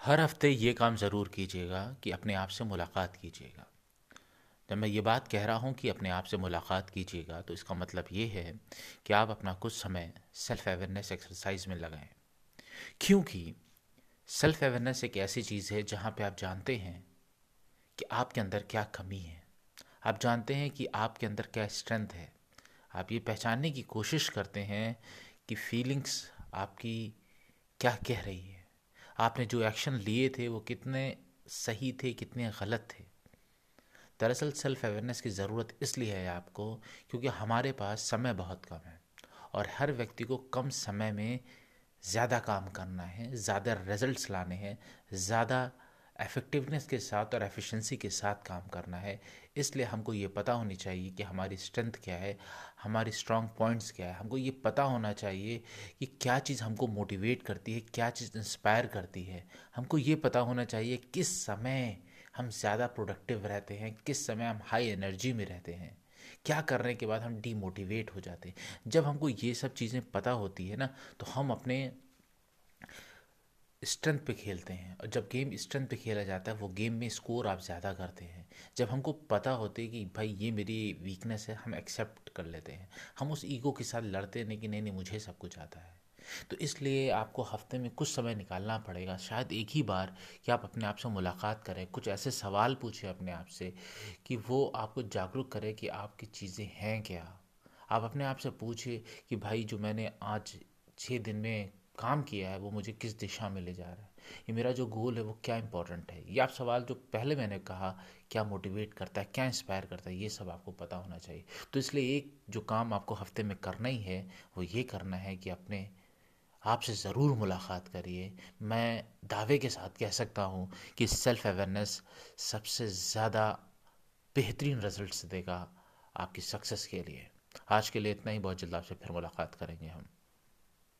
हर हफ़्ते ये काम ज़रूर कीजिएगा कि अपने आप से मुलाकात कीजिएगा। जब मैं ये बात कह रहा हूँ कि अपने आप से मुलाकात कीजिएगा तो इसका मतलब ये है कि आप अपना कुछ समय सेल्फ अवेयरनेस एक्सरसाइज में लगाएँ। क्योंकि सेल्फ अवेयरनेस एक ऐसी चीज़ है जहाँ पे आप जानते हैं कि आपके अंदर क्या कमी है। आप जानते हैं कि आपके अंदर क्या स्ट्रेंथ है। आप ये पहचानने की कोशिश करते हैं कि फीलिंग्स आपकी क्या कह रही है? आपने जो एक्शन लिए थे, वो कितने सही थे, कितने गलत थे? दरअसल सेल्फ अवेयरनेस की ज़रूरत इसलिए है आपको क्योंकि हमारे पास समय बहुत कम है और हर व्यक्ति को कम समय में ज़्यादा काम करना है, ज़्यादा रिजल्ट्स लाने हैं, ज़्यादा इफ़ेक्टिवनेस के साथ और एफिशिएंसी के साथ काम करना है। इसलिए हमको ये पता होनी चाहिए कि हमारी स्ट्रेंथ क्या है, हमारी स्ट्रॉन्ग पॉइंट्स क्या है। हमको ये पता होना चाहिए कि क्या चीज़ हमको मोटिवेट करती है, क्या चीज़ इंस्पायर करती है। हमको ये पता होना चाहिए किस समय हम ज़्यादा प्रोडक्टिव रहते हैं, किस समय हम हाई एनर्जी में रहते हैं। क्या करने के बाद हम डीमोटिवेट हो जाते हैं। जब हमको ये सब चीज़ें पता होती है ना तो हम अपने स्ट्रेंथ पे खेलते हैं और जब गेम स्ट्रेंथ पे खेला जाता है, वो गेम में स्कोर आप ज़्यादा करते हैं। जब हमको पता होते कि भाई ये मेरी वीकनेस है, हम एक्सेप्ट कर लेते हैं। हम उस ईगो के साथ लड़ते नहीं कि नहीं नहीं, मुझे सब कुछ आता है। तो इसलिए आपको हफ़्ते में कुछ समय निकालना पड़ेगा, शायद एक ही बार कि आप अपने आप से मुलाकात करें। कुछ ऐसे सवाल पूछें अपने आप से कि वो आपको जागरूक करे कि आपकी चीज़ें हैं क्या। आप अपने आप से पूछिए कि भाई जो मैंने आज छः दिन में काम किया है, वो मुझे किस दिशा में ले जा रहा है? ये मेरा जो गोल है, वो क्या इंपॉर्टेंट है? ये आप सवाल जो पहले मैंने कहा, क्या मोटिवेट करता है, क्या इंस्पायर करता है, ये सब आपको पता होना चाहिए। तो इसलिए एक जो काम आपको हफ़्ते में करना ही है, वो ये करना है कि अपने आपसे ज़रूर मुलाकात करिए। मैं दावे के साथ कह सकता हूँ कि सेल्फ अवेयरनेस सबसे ज़्यादा बेहतरीन रिजल्ट्स देगा आपकी सक्सेस के लिए। आज के लिए इतना ही। बहुत जल्द आपसे फिर मुलाकात करेंगे हम।